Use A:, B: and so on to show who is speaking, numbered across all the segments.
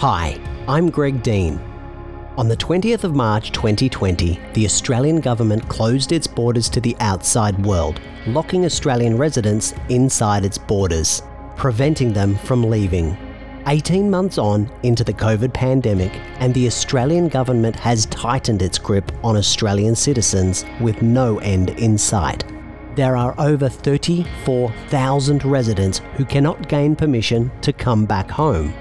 A: Hi, I'm Greg Dean. On the 20th of March 2020, the Australian government closed its borders to the outside world, locking Australian residents inside its borders, preventing them from leaving. 18 months on into the COVID pandemic, and the Australian government has tightened its grip on Australian citizens with no end in sight. There are over 34,000 residents who cannot gain permission to come back home.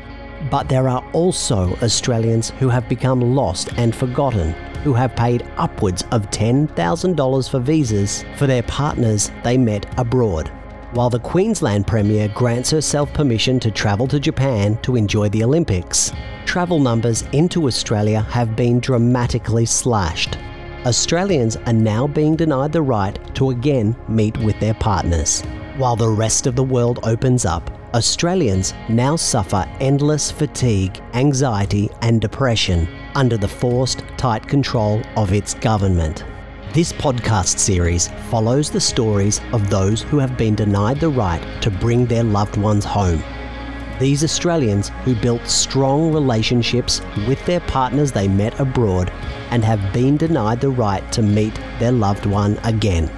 A: But there are also Australians who have become lost and forgotten, who have paid upwards of $10,000 for visas for their partners they met abroad. While the Queensland Premier grants herself permission to travel to Japan to enjoy the Olympics, travel numbers into Australia have been dramatically slashed. Australians are now being denied the right to again meet with their partners. While the rest of the world opens up, Australians now suffer endless fatigue, anxiety, and depression under the forced, tight control of its government. This podcast series follows the stories of those who have been denied the right to bring their loved ones home. These Australians who built strong relationships with their partners they met abroad and have been denied the right to meet their loved one again.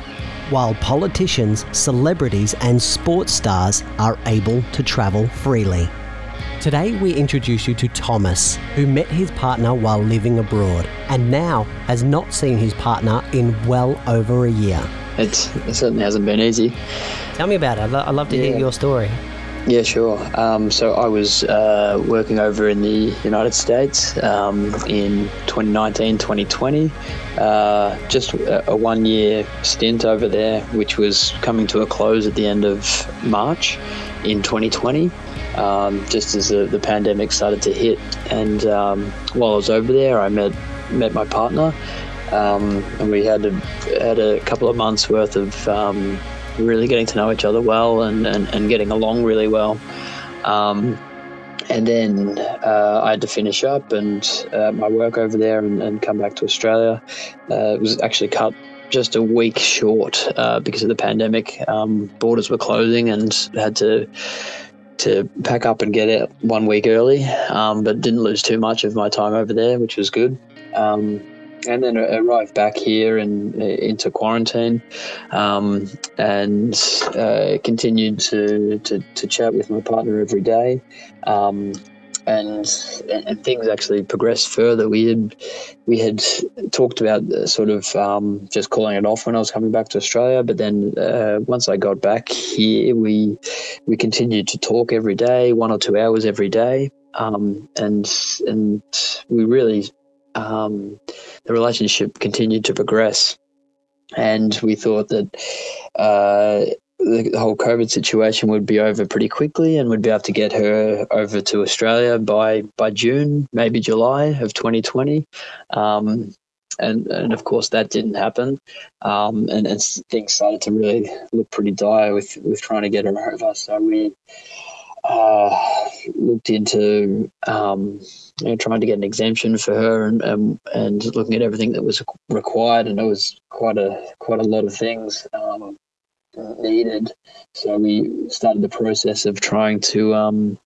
A: While politicians, celebrities, and sports stars are able to travel freely. Today, we introduce you to Thomas, who met his partner while living abroad and now has not seen his partner in well over a year.
B: It certainly hasn't been easy.
A: Tell me about it. I'd, lo- I'd love to hear your story.
B: Yeah, sure. Um, so I was uh, working over in the United States um, in 2019, 2020. Uh, just a, one year stint over there, which was coming to a close at the end of March in 2020. Um, just as the, the pandemic started to hit, and um, while I was over there, I met met my partner, um, and we had a, had a couple of months worth of um, really getting to know each other well and, and, and getting along really well. Um, and then uh, I had to finish up and uh, my work over there and, and come back to Australia. Uh, it was actually cut just a week short uh, because of the pandemic. Um, borders were closing and had to to pack up and get out one week early, um, but didn't lose too much of my time over there, which was good. Um, and then arrived back here and into quarantine, um, and uh, continued to, to to chat with my partner every day. Um, and and things actually progressed further. We had we had talked about sort of um, just calling it off when I was coming back to Australia, but then uh, once I got back here, we we continued to talk every day, one or two hours every day, um, and and we really um, the relationship continued to progress, and we thought that. Uh, the whole COVID situation would be over pretty quickly, and we'd be able to get her over to Australia by by June, maybe July of 2020. Um, and and of course that didn't happen, um, and, and things started to really look pretty dire with with trying to get her over. So we uh, looked into um, you know, trying to get an exemption for her and, and and looking at everything that was required, and it was quite a quite a lot of things. Um, needed. So we started the process of trying to um,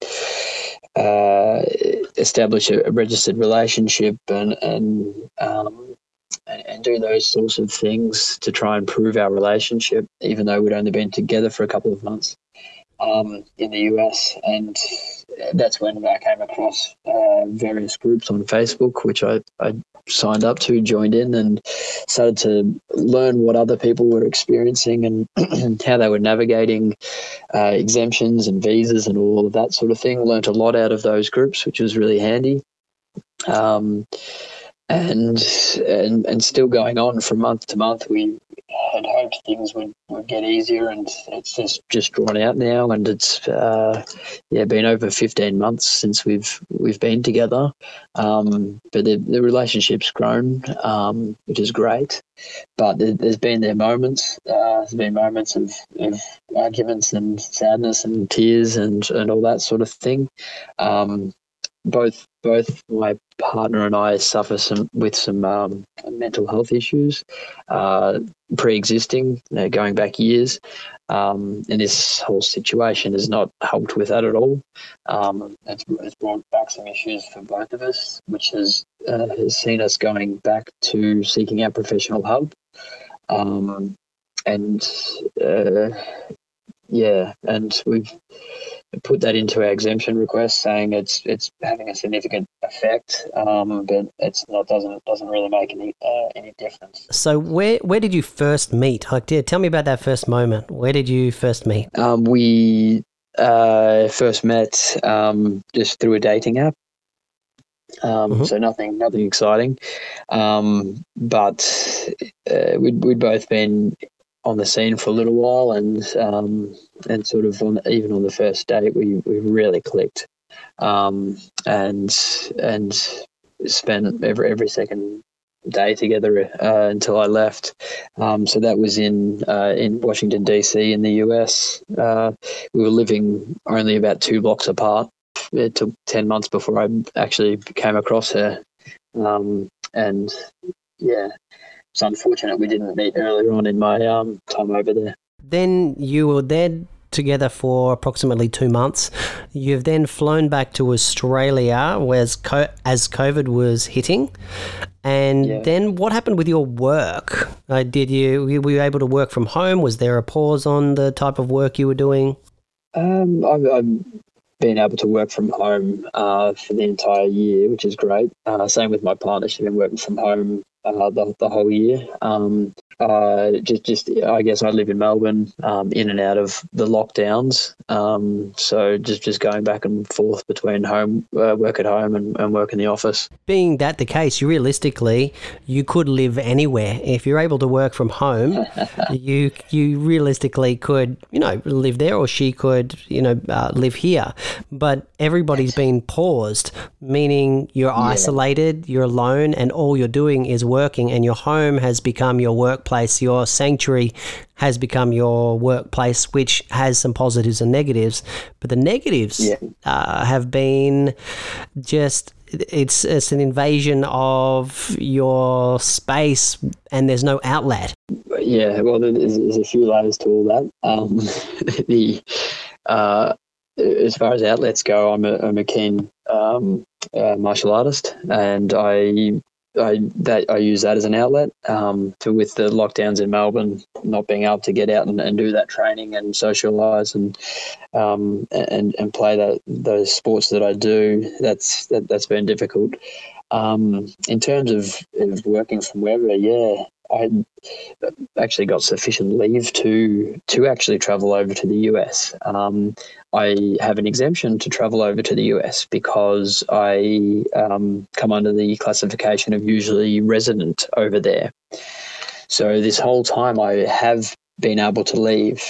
B: uh, establish a, registered relationship and and, um, and and do those sorts of things to try and prove our relationship, even though we'd only been together for a couple of months um, in the US. And that's when I came across uh, various groups on Facebook, which I, I signed up to, joined in, and started to learn what other people were experiencing and how they were navigating uh, exemptions and visas and all of that sort of thing. Learned a lot out of those groups, which was really handy. Um, and and and still going on from month to month. We had hoped things would, would get easier, and it's just just drawn out now. And it's uh, yeah, been over fifteen months since we've we've been together. Um, but the the relationship's grown, um, which is great. But there, there's been there moments. Uh, there's been moments of, of arguments and sadness and tears and and all that sort of thing. Um, both both my partner and I suffer some with some um, mental health issues, uh, pre-existing, you know, going back years, um, and this whole situation has not helped with that at all. Um, it's, it's, brought back some issues for both of us, which has uh, has seen us going back to seeking out professional help. Um, and uh, yeah, and we've put that into our exemption request, saying it's it's having a significant effect, um, but it's not doesn't doesn't really make any uh, any difference.
A: So where where did you first meet? Like, yeah, tell me about that first moment. Where did you first meet?
B: Um, we uh, first met um, just through a dating app. Um, mm-hmm. So nothing, nothing exciting, um, but uh, we'd we'd both been on the scene for a little while, and um, and sort of on even on the first date, we we really clicked, um, and and spent every every second day together uh, until I left. Um, so that was in uh, in Washington D.C. in the U.S. Uh, we were living only about two blocks apart. It took ten months before I actually came across her, um, and yeah, it's unfortunate we didn't meet earlier on in my um, time over there.
A: Then you were there together for approximately two months. You've then flown back to Australia as, as COVID was hitting. And yeah. then what happened with your work? Uh, did you were you able to work from home? Was there a pause on the type of work you were doing?
B: Um, I've, I've been able to work from home uh, for the entire year, which is great. Uh, same with my partner; she's been working from home uh, the, the whole year. Um, uh, just, just I guess I live in Melbourne, um, in and out of the lockdowns. Um, so just, just going back and forth between home, uh, work at home, and, and work in the office.
A: Being that the case, you realistically, you could live anywhere if you're able to work from home. you you realistically could you know live there, or she could you know uh, live here. But everybody's been paused, meaning you're yeah. isolated, you're alone, and all you're doing is working, and your home has become your workplace, your sanctuary has become your workplace, which has some positives and negatives. But the negatives yeah. uh, have been just it's it's an invasion of your space, and there's no outlet.
B: Yeah, well, there's, there's a few layers to all that. Um, the uh, as far as outlets go, I'm a, I'm a keen um, uh, martial artist, and I I that I use that as an outlet. Um, for with the lockdowns in Melbourne, not being able to get out and, and do that training and socialise and um, and and play that those sports that I do, that's that, that's been difficult. Um, in terms of, of working from wherever, yeah, I actually got sufficient leave to to actually travel over to the US. Um, I have an exemption to travel over to the US because I um, come under the classification of usually resident over there. So this whole time I have been able to leave,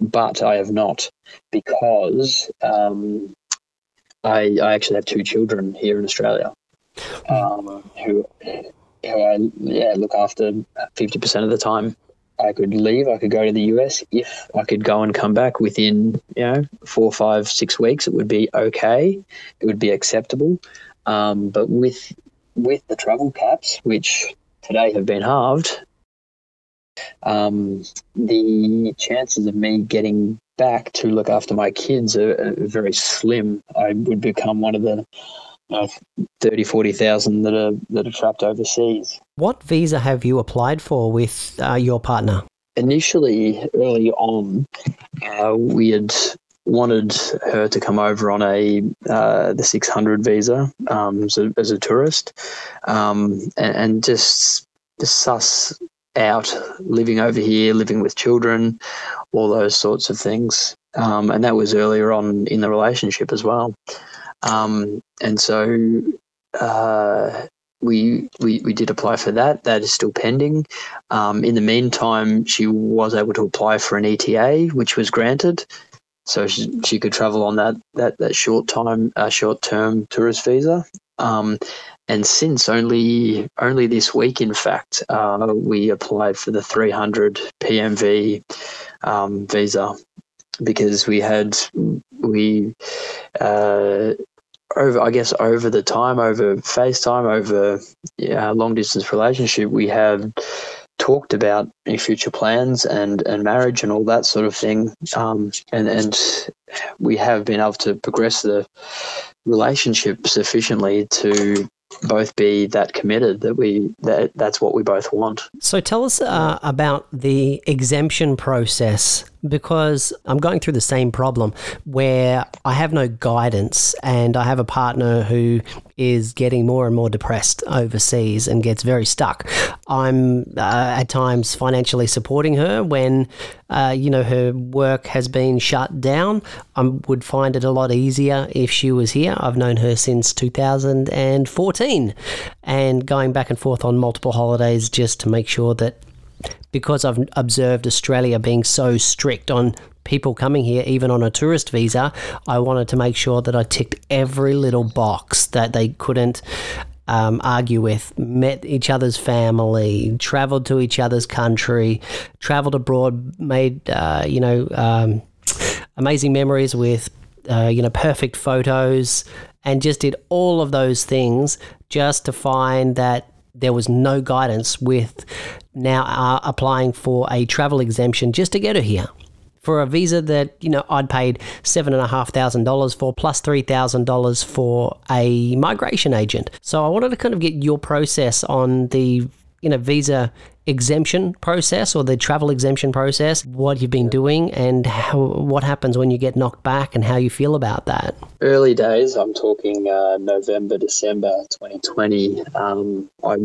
B: but I have not because um, I, I actually have two children here in Australia um, who I yeah look after fifty percent of the time. I could leave. I could go to the US if I could go and come back within you know four, five, six weeks. It would be okay. It would be acceptable. Um, but with with the travel caps, which today have been halved, um, the chances of me getting back to look after my kids are, are very slim. I would become one of the know, 30, 40,000 that are, that are trapped overseas.
A: What visa have you applied for with uh, your partner?
B: Initially, early on, uh, we had wanted her to come over on a uh, the 600 visa um, as, a, as, a, tourist um, and, and, just, just suss out living over here, living with children, all those sorts of things. Um, and that was earlier on in the relationship as well. Um, and so uh, we, we we did apply for that. That is still pending. Um, in the meantime, she was able to apply for an ETA, which was granted, so she, she could travel on that that that short time, uh, short term tourist visa. Um, and since only only this week, in fact, uh, we applied for the 300 PMV um, visa because we had we uh, over, I guess, over the time, over FaceTime, over yeah, long distance relationship, we have talked about future plans and, and marriage and all that sort of thing. Um, and, and we have been able to progress the relationship sufficiently to both be that committed that we that that's what we both want.
A: So tell us uh, about the exemption process because I'm going through the same problem where I have no guidance and I have a partner who is getting more and more depressed overseas and gets very stuck. I'm uh, at times financially supporting her when, uh, you know, her work has been shut down. I would find it a lot easier if she was here. I've known her since 2014 and going back and forth on multiple holidays just to make sure that because I've observed Australia being so strict on people coming here, even on a tourist visa, I wanted to make sure that I ticked every little box that they couldn't um, argue with, met each other's family, traveled to each other's country, traveled abroad, made, uh, you know, um, amazing memories with, uh, you know, perfect photos, and just did all of those things just to find that there was no guidance with now uh, applying for a travel exemption just to get her here for a visa that you know I'd paid seven and a half thousand dollars for plus three thousand dollars for a migration agent. So I wanted to kind of get your process on the you know visa exemption process or the travel exemption process, what you've been doing, and how, what happens when you get knocked back, and how you feel about that.
B: Early days, I'm talking uh, November, December 2020. Um, I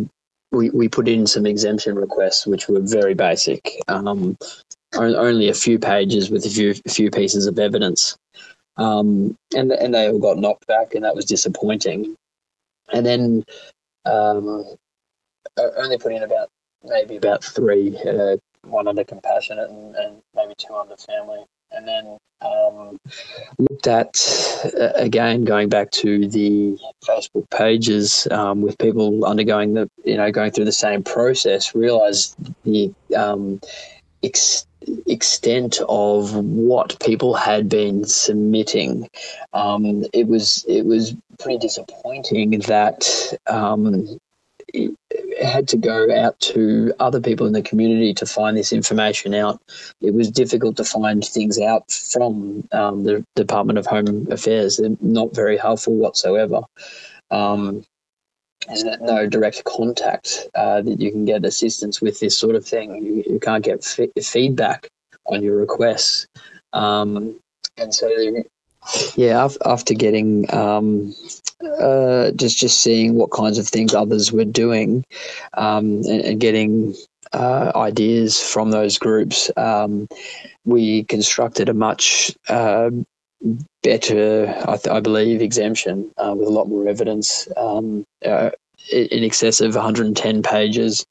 B: we, we put in some exemption requests, which were very basic, um, only a few pages with a few a few pieces of evidence, um, and and they all got knocked back, and that was disappointing. And then um, only put in about maybe about three, uh, one under compassionate and, and, maybe two under family. And then um, looked at, uh, again, going back to the Facebook pages um, with people undergoing the, you know, going through the same process, realized the um, ex- extent of what people had been submitting. Um, it was, it was pretty disappointing that um, had to go out to other people in the community to find this information out. It was difficult to find things out from um, the Department of Home Affairs. They're not very helpful whatsoever. Um, there's no direct contact uh, that you can get assistance with this sort of thing. You, you can't get f- feedback on your requests. Um, and so yeah, after getting um, uh, just just seeing what kinds of things others were doing, um, and, and, getting uh, ideas from those groups, um, we constructed a much uh, better, I, th- I, believe, exemption uh, with a lot more evidence, um, uh, in excess of 110 pages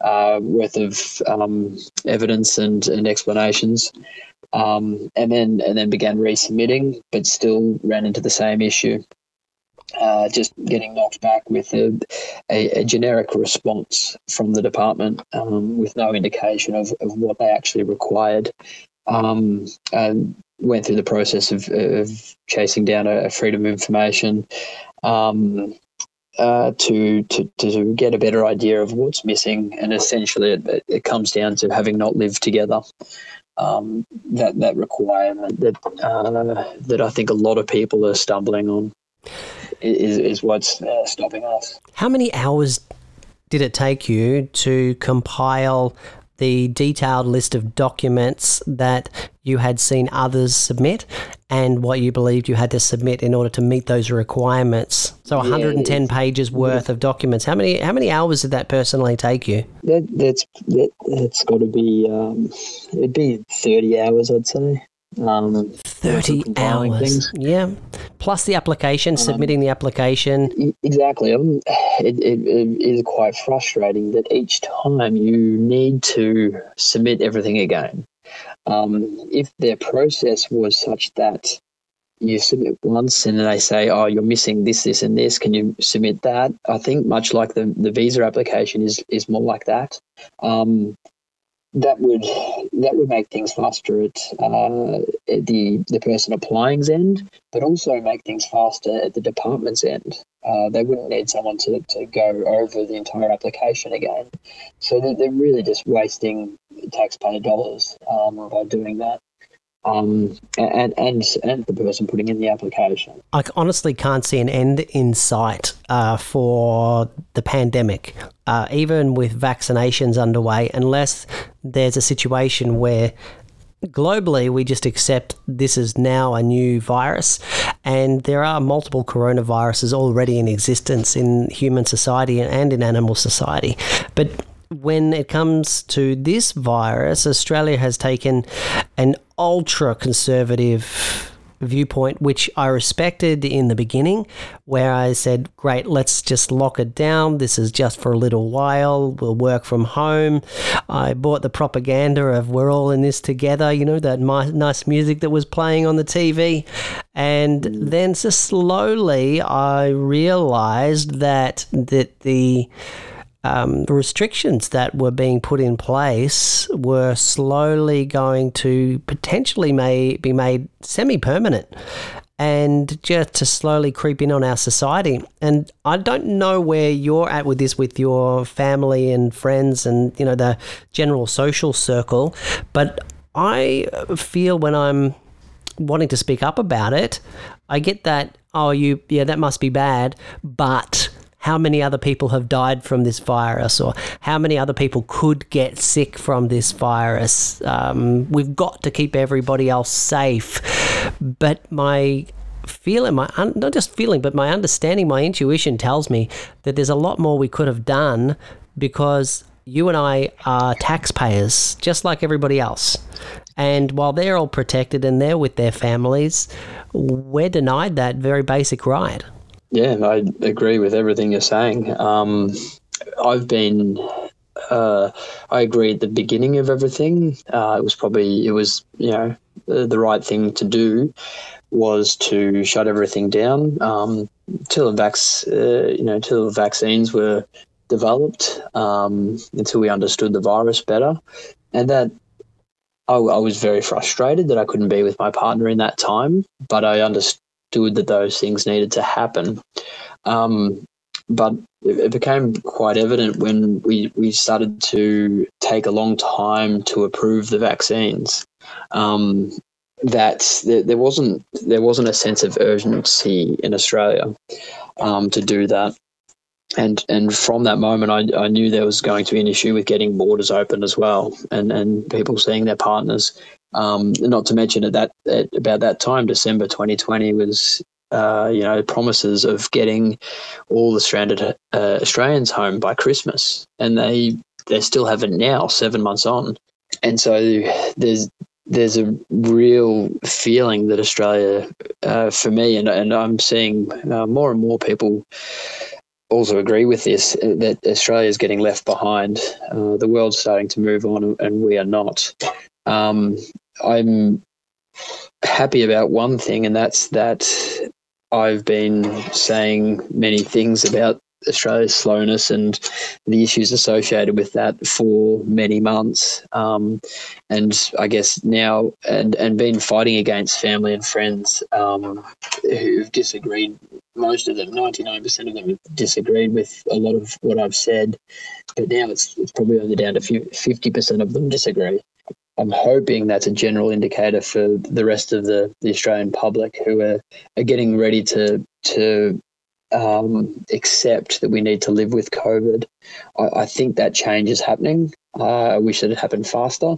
B: uh, worth of um, evidence and, and explanations um, and then and then began resubmitting, but still ran into the same issue. Uh, just getting knocked back with a, a, a generic response from the department um, with no indication of, of what they actually required. Um, and went through the process of, of chasing down a, a freedom of information um, uh, to, to, to get a better idea of what's missing. And essentially, it, it comes down to having not lived together um, that that requirement that uh, that I think a lot of people are stumbling on is is what's uh, stopping us.
A: How many hours did it take you to compile the detailed list of documents that you had seen others submit and what you believed you had to submit in order to meet those requirements. So 110 yeah, pages worth of documents. How many how many hours did that personally take you?
B: That that's that, that's got to be um, it'd be 30 hours I'd say.
A: Um, 30 hours. Things. Yeah. Plus the application, um, submitting the application.
B: Exactly. Um, it, it, it is quite frustrating that each time you need to submit everything again. Um, if their process was such that you submit once and then they say, oh, you're missing this, this, and this, can you submit that? I think much like the, the visa application is, is more like that. Um, that would that would make things faster at, uh, the the person applying's end, but also make things faster at the department's end. Uh, they wouldn't need someone to, to go over the entire application again. So they're, they're really just wasting taxpayer dollars um, by doing that um, and and and the person putting in the application.
A: I honestly can't see an end in sight uh, for the pandemic, uh, even with vaccinations underway, unless there's a situation where globally we just accept this is now a new virus and there are multiple coronaviruses already in existence in human society and in animal society but when it comes to this virus, Australia has taken an ultra conservative viewpoint, which I respected in the beginning, where I said, Great, let's just lock it down. This is just for a little while. We'll work from home. I bought the propaganda of we're all in this together, you know, that my, nice music that was playing on the TV. And then slowly I realized that, that the um, restrictions that were being put in place were slowly going to potentially may be made semi-permanent and just to slowly creep in on our society. And I don't know where you're at with this with your family and friends and you know the general social circle, but I feel when I'm wanting to speak up about it, I get that oh you yeah that must be bad, but how many other people have died from this virus or how many other people could get sick from this virus. Um, we've got to keep everybody else safe. But my feeling, my not just feeling, but my understanding, my intuition tells me that there's a lot more we could have done because you and I are taxpayers, just like everybody else. And while they're all protected and they're with their families, we're denied that very basic right.
B: Yeah, I agree with everything you're saying. Um, I've been, uh, I agree at the beginning of everything. Uh, it was probably, it was, you know, the, right thing to do was to shut everything down um, till the vax, uh, you know, till the vaccines were developed, um, until we understood the virus better, and that I, I was very frustrated that I couldn't be with my partner in that time, but I understood understood that those things needed to happen. Um, but it, became quite evident when we, we started to take a long time to approve the vaccines. Um, that there, there, wasn't there wasn't a sense of urgency in Australia um, to do that, and and from that moment, I, I knew there was going to be an issue with getting borders open as well, and and people seeing their partners um, not to mention at that at about that time, December 2020 was uh, you know promises of getting all the stranded uh, Australians home by Christmas, and they they still haven't now, seven months on. And so there's there's a real feeling that Australia, uh, for me, and and I'm seeing uh, more and more people also agree with this uh, that Australia is getting left behind. Uh, the world's starting to move on, and we are not. Um, I'm happy about one thing, and that's that I've been saying many things about Australia's slowness and the issues associated with that for many months. Um, and I guess now, and, and been fighting against family and friends um, who've disagreed, most of them, 99% of them have disagreed with a lot of what I've said. But now it's, it's probably only down to 50% of them disagree. I'm hoping that's a general indicator for the rest of the, the Australian public who are, are getting ready to to um, accept that we need to live with COVID. I, I think that change is happening. Uh, I wish that it happened faster,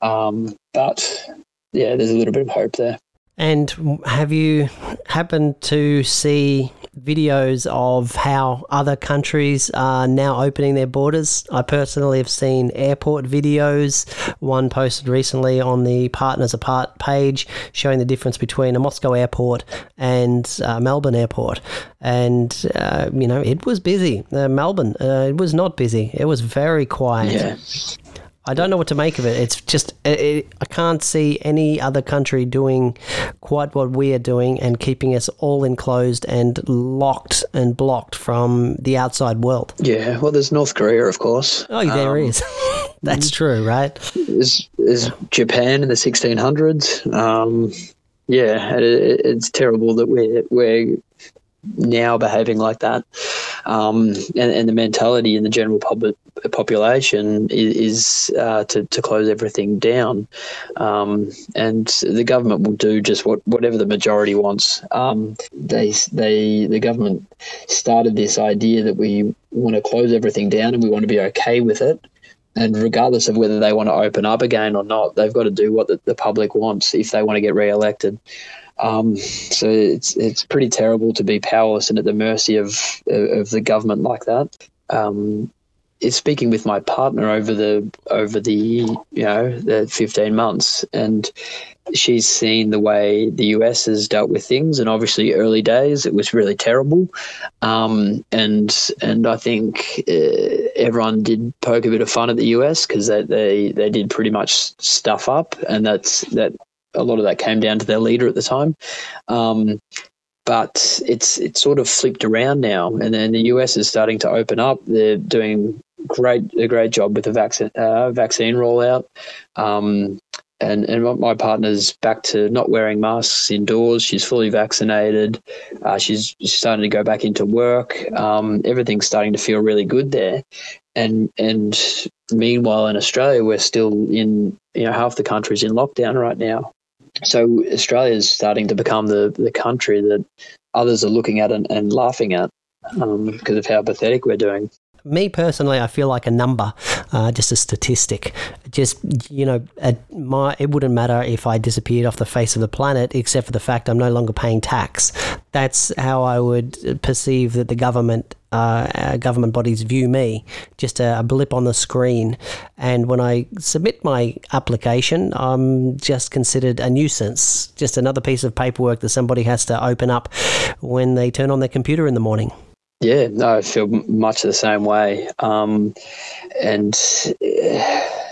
B: um, but yeah, there's a little bit of hope there.
A: And have you happened to see videos of how other countries are now opening their borders? I personally have seen airport videos. One posted recently on the Partners Apart page showing the difference between a Moscow airport and uh, Melbourne airport. And, uh, you know, it was busy. Uh, Melbourne, uh, it was not busy, it was very quiet.
B: Yeah.
A: I don't know what to make of it. It's just it, it, I can't see any other country doing quite what we are doing and keeping us all enclosed and locked and blocked from the outside world.
B: Yeah, well, there's North Korea, of course.
A: Oh, there um, is. That's true, right?
B: There's, there's Japan in the 1600s. Um, yeah, it, it's terrible that we're we're now behaving like that. Um, and, and, the mentality in the general public population is, is uh, to, to close everything down. Um, and the government will do just what whatever the majority wants. Um, they they the government started this idea that we want to close everything down and we want to be okay with it. And regardless of whether they want to open up again or not, they've got to do what the, the public wants if they want to get re-elected. Um, so it's it's pretty terrible to be powerless and at the mercy of of the government like that. Um, speaking with my partner over the over the you know the 15 months and she's seen the way the US has dealt with things and obviously early days it was really terrible um, and and I think uh, everyone did poke a bit of fun at the US because they, they they did pretty much stuff up and that's that a lot of that came down to their leader at the time. Um, but it's it's sort of flipped around now, and then the US is starting to open up. They're doing great a great job with the vaccine uh, vaccine rollout. Um, and and my partner's back to not wearing masks indoors. She's fully vaccinated. Uh, she's starting to go back into work. Um, everything's starting to feel really good there. And and meanwhile in Australia, we're still in you know half the country's in lockdown right now so Australia is starting to become the, the country that others are looking at and, and laughing at um, because of how pathetic we're doing.
A: Me personally, I feel like a number, uh, just a statistic. Just you know, my it wouldn't matter if I disappeared off the face of the planet, except for the fact I'm no longer paying tax. That's how I would perceive that the government uh, government bodies view me, just a, a, blip on the screen. And when I submit my application, I'm just considered a nuisance, just another piece of paperwork that somebody has to open up when they turn on their computer in the morning.
B: Yeah, no, I feel much the same way. Um, and. Uh,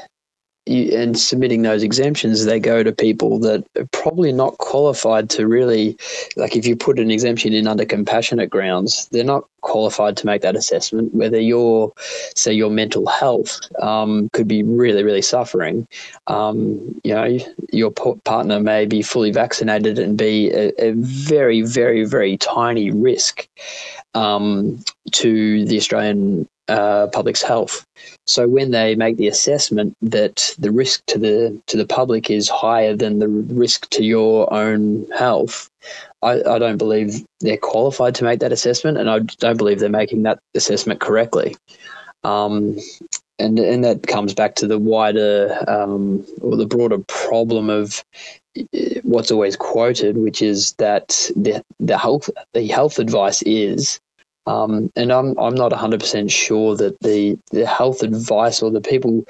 B: you, and submitting those exemptions, they go to people that are probably not qualified to really, like if you put an exemption in under compassionate grounds, they're not qualified to make that assessment. Whether your, say, your mental health um, could be really, really suffering. Um, you know, your partner may be fully vaccinated and be a, a very, very, very tiny risk um, to the Australian uh, public's health. So when they make the assessment that the risk to the to the public is higher than the risk to your own health, I, I don't believe they're qualified to make that assessment, and I don't believe they're making that assessment correctly. Um, and and that comes back to the wider um, or the broader problem of what's always quoted, which is that the the health the health advice is um, and I'm I'm not 100% sure that the the health advice or the people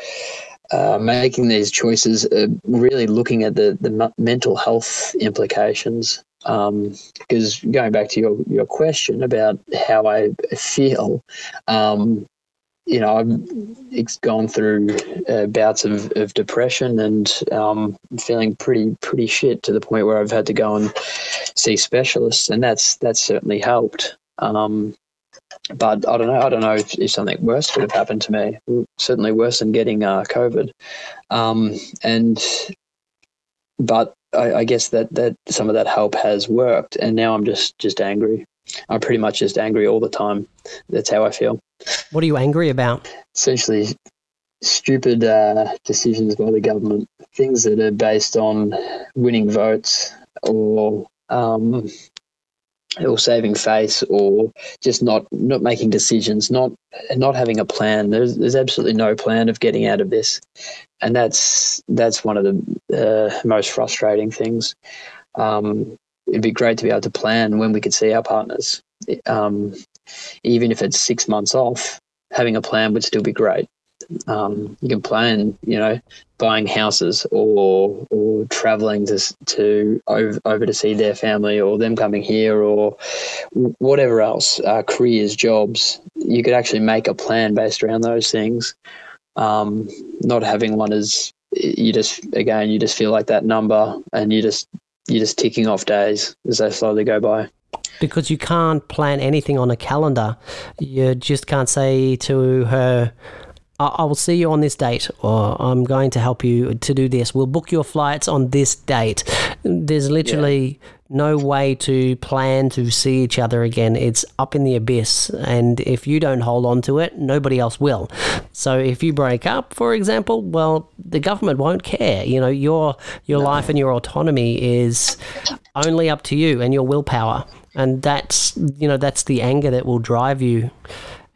B: uh, making these choices are really looking at the the mental health implications. Um, because going back to your your question about how I feel, um, you know, I've gone through uh, bouts of, of depression and um, feeling pretty pretty shit to the point where I've had to go and see specialists, and that's that's certainly helped. Um, but I don't know. I don't know if, if something worse could have happened to me. Certainly worse than getting uh, COVID. Um, and but I, I, guess that that some of that help has worked, and now I'm just just angry. I'm pretty much just angry all the time. That's how I feel.
A: What are you angry about?
B: Essentially, stupid uh, decisions by the government, things that are based on winning votes or um, or saving face or just not not making decisions not not having a plan. There's there's absolutely no plan of getting out of this. And that's that's one of the uh, most frustrating things. Um, it'd be great to be able to plan when we could see our partners. Um, even if it's six months off having a plan would still be great um, you can plan, you know, buying houses or or traveling to to over, over to see their family or them coming here or whatever else, uh, careers, jobs. You could actually make a plan based around those things. Um, not having one is you just again you just feel like that number, and you just you're just ticking off days as they slowly go by.
A: Because you can't plan anything on a calendar. You just can't say to her, I will see you on this date, or I'm going to help you to do this. We'll book your flights on this date. There's literally yeah. no way to plan to see each other again. It's up in the abyss, and if you don't hold on to it, nobody else will. So if you break up, for example, well, the government won't care. You know, your your no. life and your autonomy is only up to you and your willpower, and that's you know that's the anger that will drive you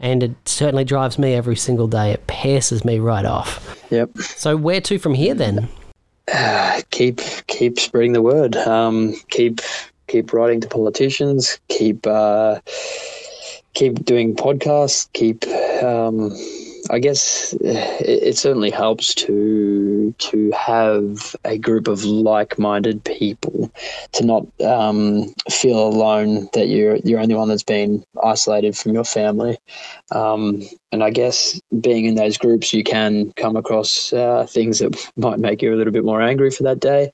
A: and it certainly drives me every single day. It pierces me right off.
B: Yep.
A: So where to from here then?
B: Uh, keep keep spreading the word. Um, keep keep writing to politicians. Keep uh, keep doing podcasts. Keep um, I guess it, it, certainly helps to to have a group of like-minded people to not um, feel alone that you're you're only one that's been isolated from your family. Um, and I guess being in those groups, you can come across uh, things that might make you a little bit more angry for that day,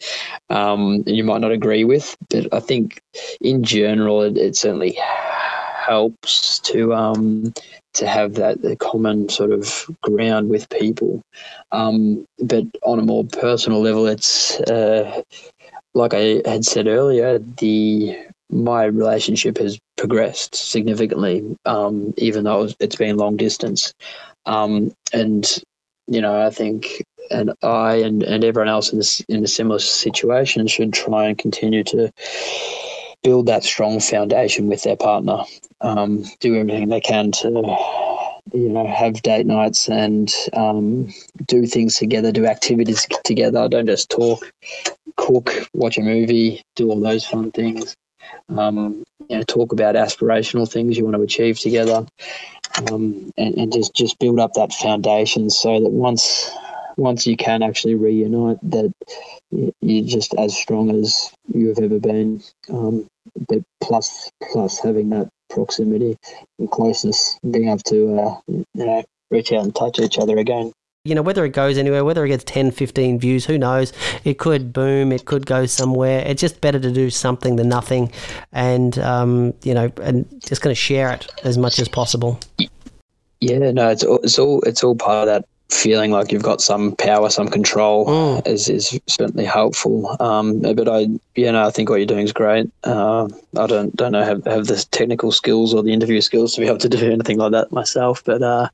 B: um, you might not agree with. But I think, in general, it, it certainly helps to um, to have that common sort of ground with people. Um, but on a more personal level, it's uh, like I had said earlier, the my relationship has progressed significantly, um, even though it's been long distance. Um, and you know, I think and I and, and everyone else in this in a similar situation should try and continue to build that strong foundation with their partner. Um, do everything they can to, you know, have date nights and um, do things together, do activities together. Don't just talk, cook, watch a movie, do all those fun things. Um, you know, talk about aspirational things you want to achieve together, um, and, and just just build up that foundation so that once once you can actually reunite, that you're just as strong as you have ever been. Um, but plus, plus having that proximity and closeness, being able to uh, you know, reach out and touch each other again.
A: You know, whether it goes anywhere, whether it gets 10, 15 views, who knows? It could boom, it could go somewhere. It's just better to do something than nothing. And, um, you know, and just going to share it as much as possible.
B: Yeah, no, it's all, it's all it's all part of that feeling like you've got some power, some control mm. is, is certainly helpful. Um, but I, you know, I think what you're doing is great. Uh, I don't don't know have have the technical skills or the interview skills to be able to do anything like that myself. But uh,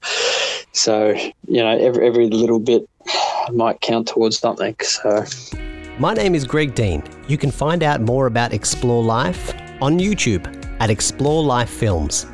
B: so you know, every every little bit might count towards something. So.
A: My name is Greg Dean. You can find out more about Explore Life on YouTube at Explore Life Films.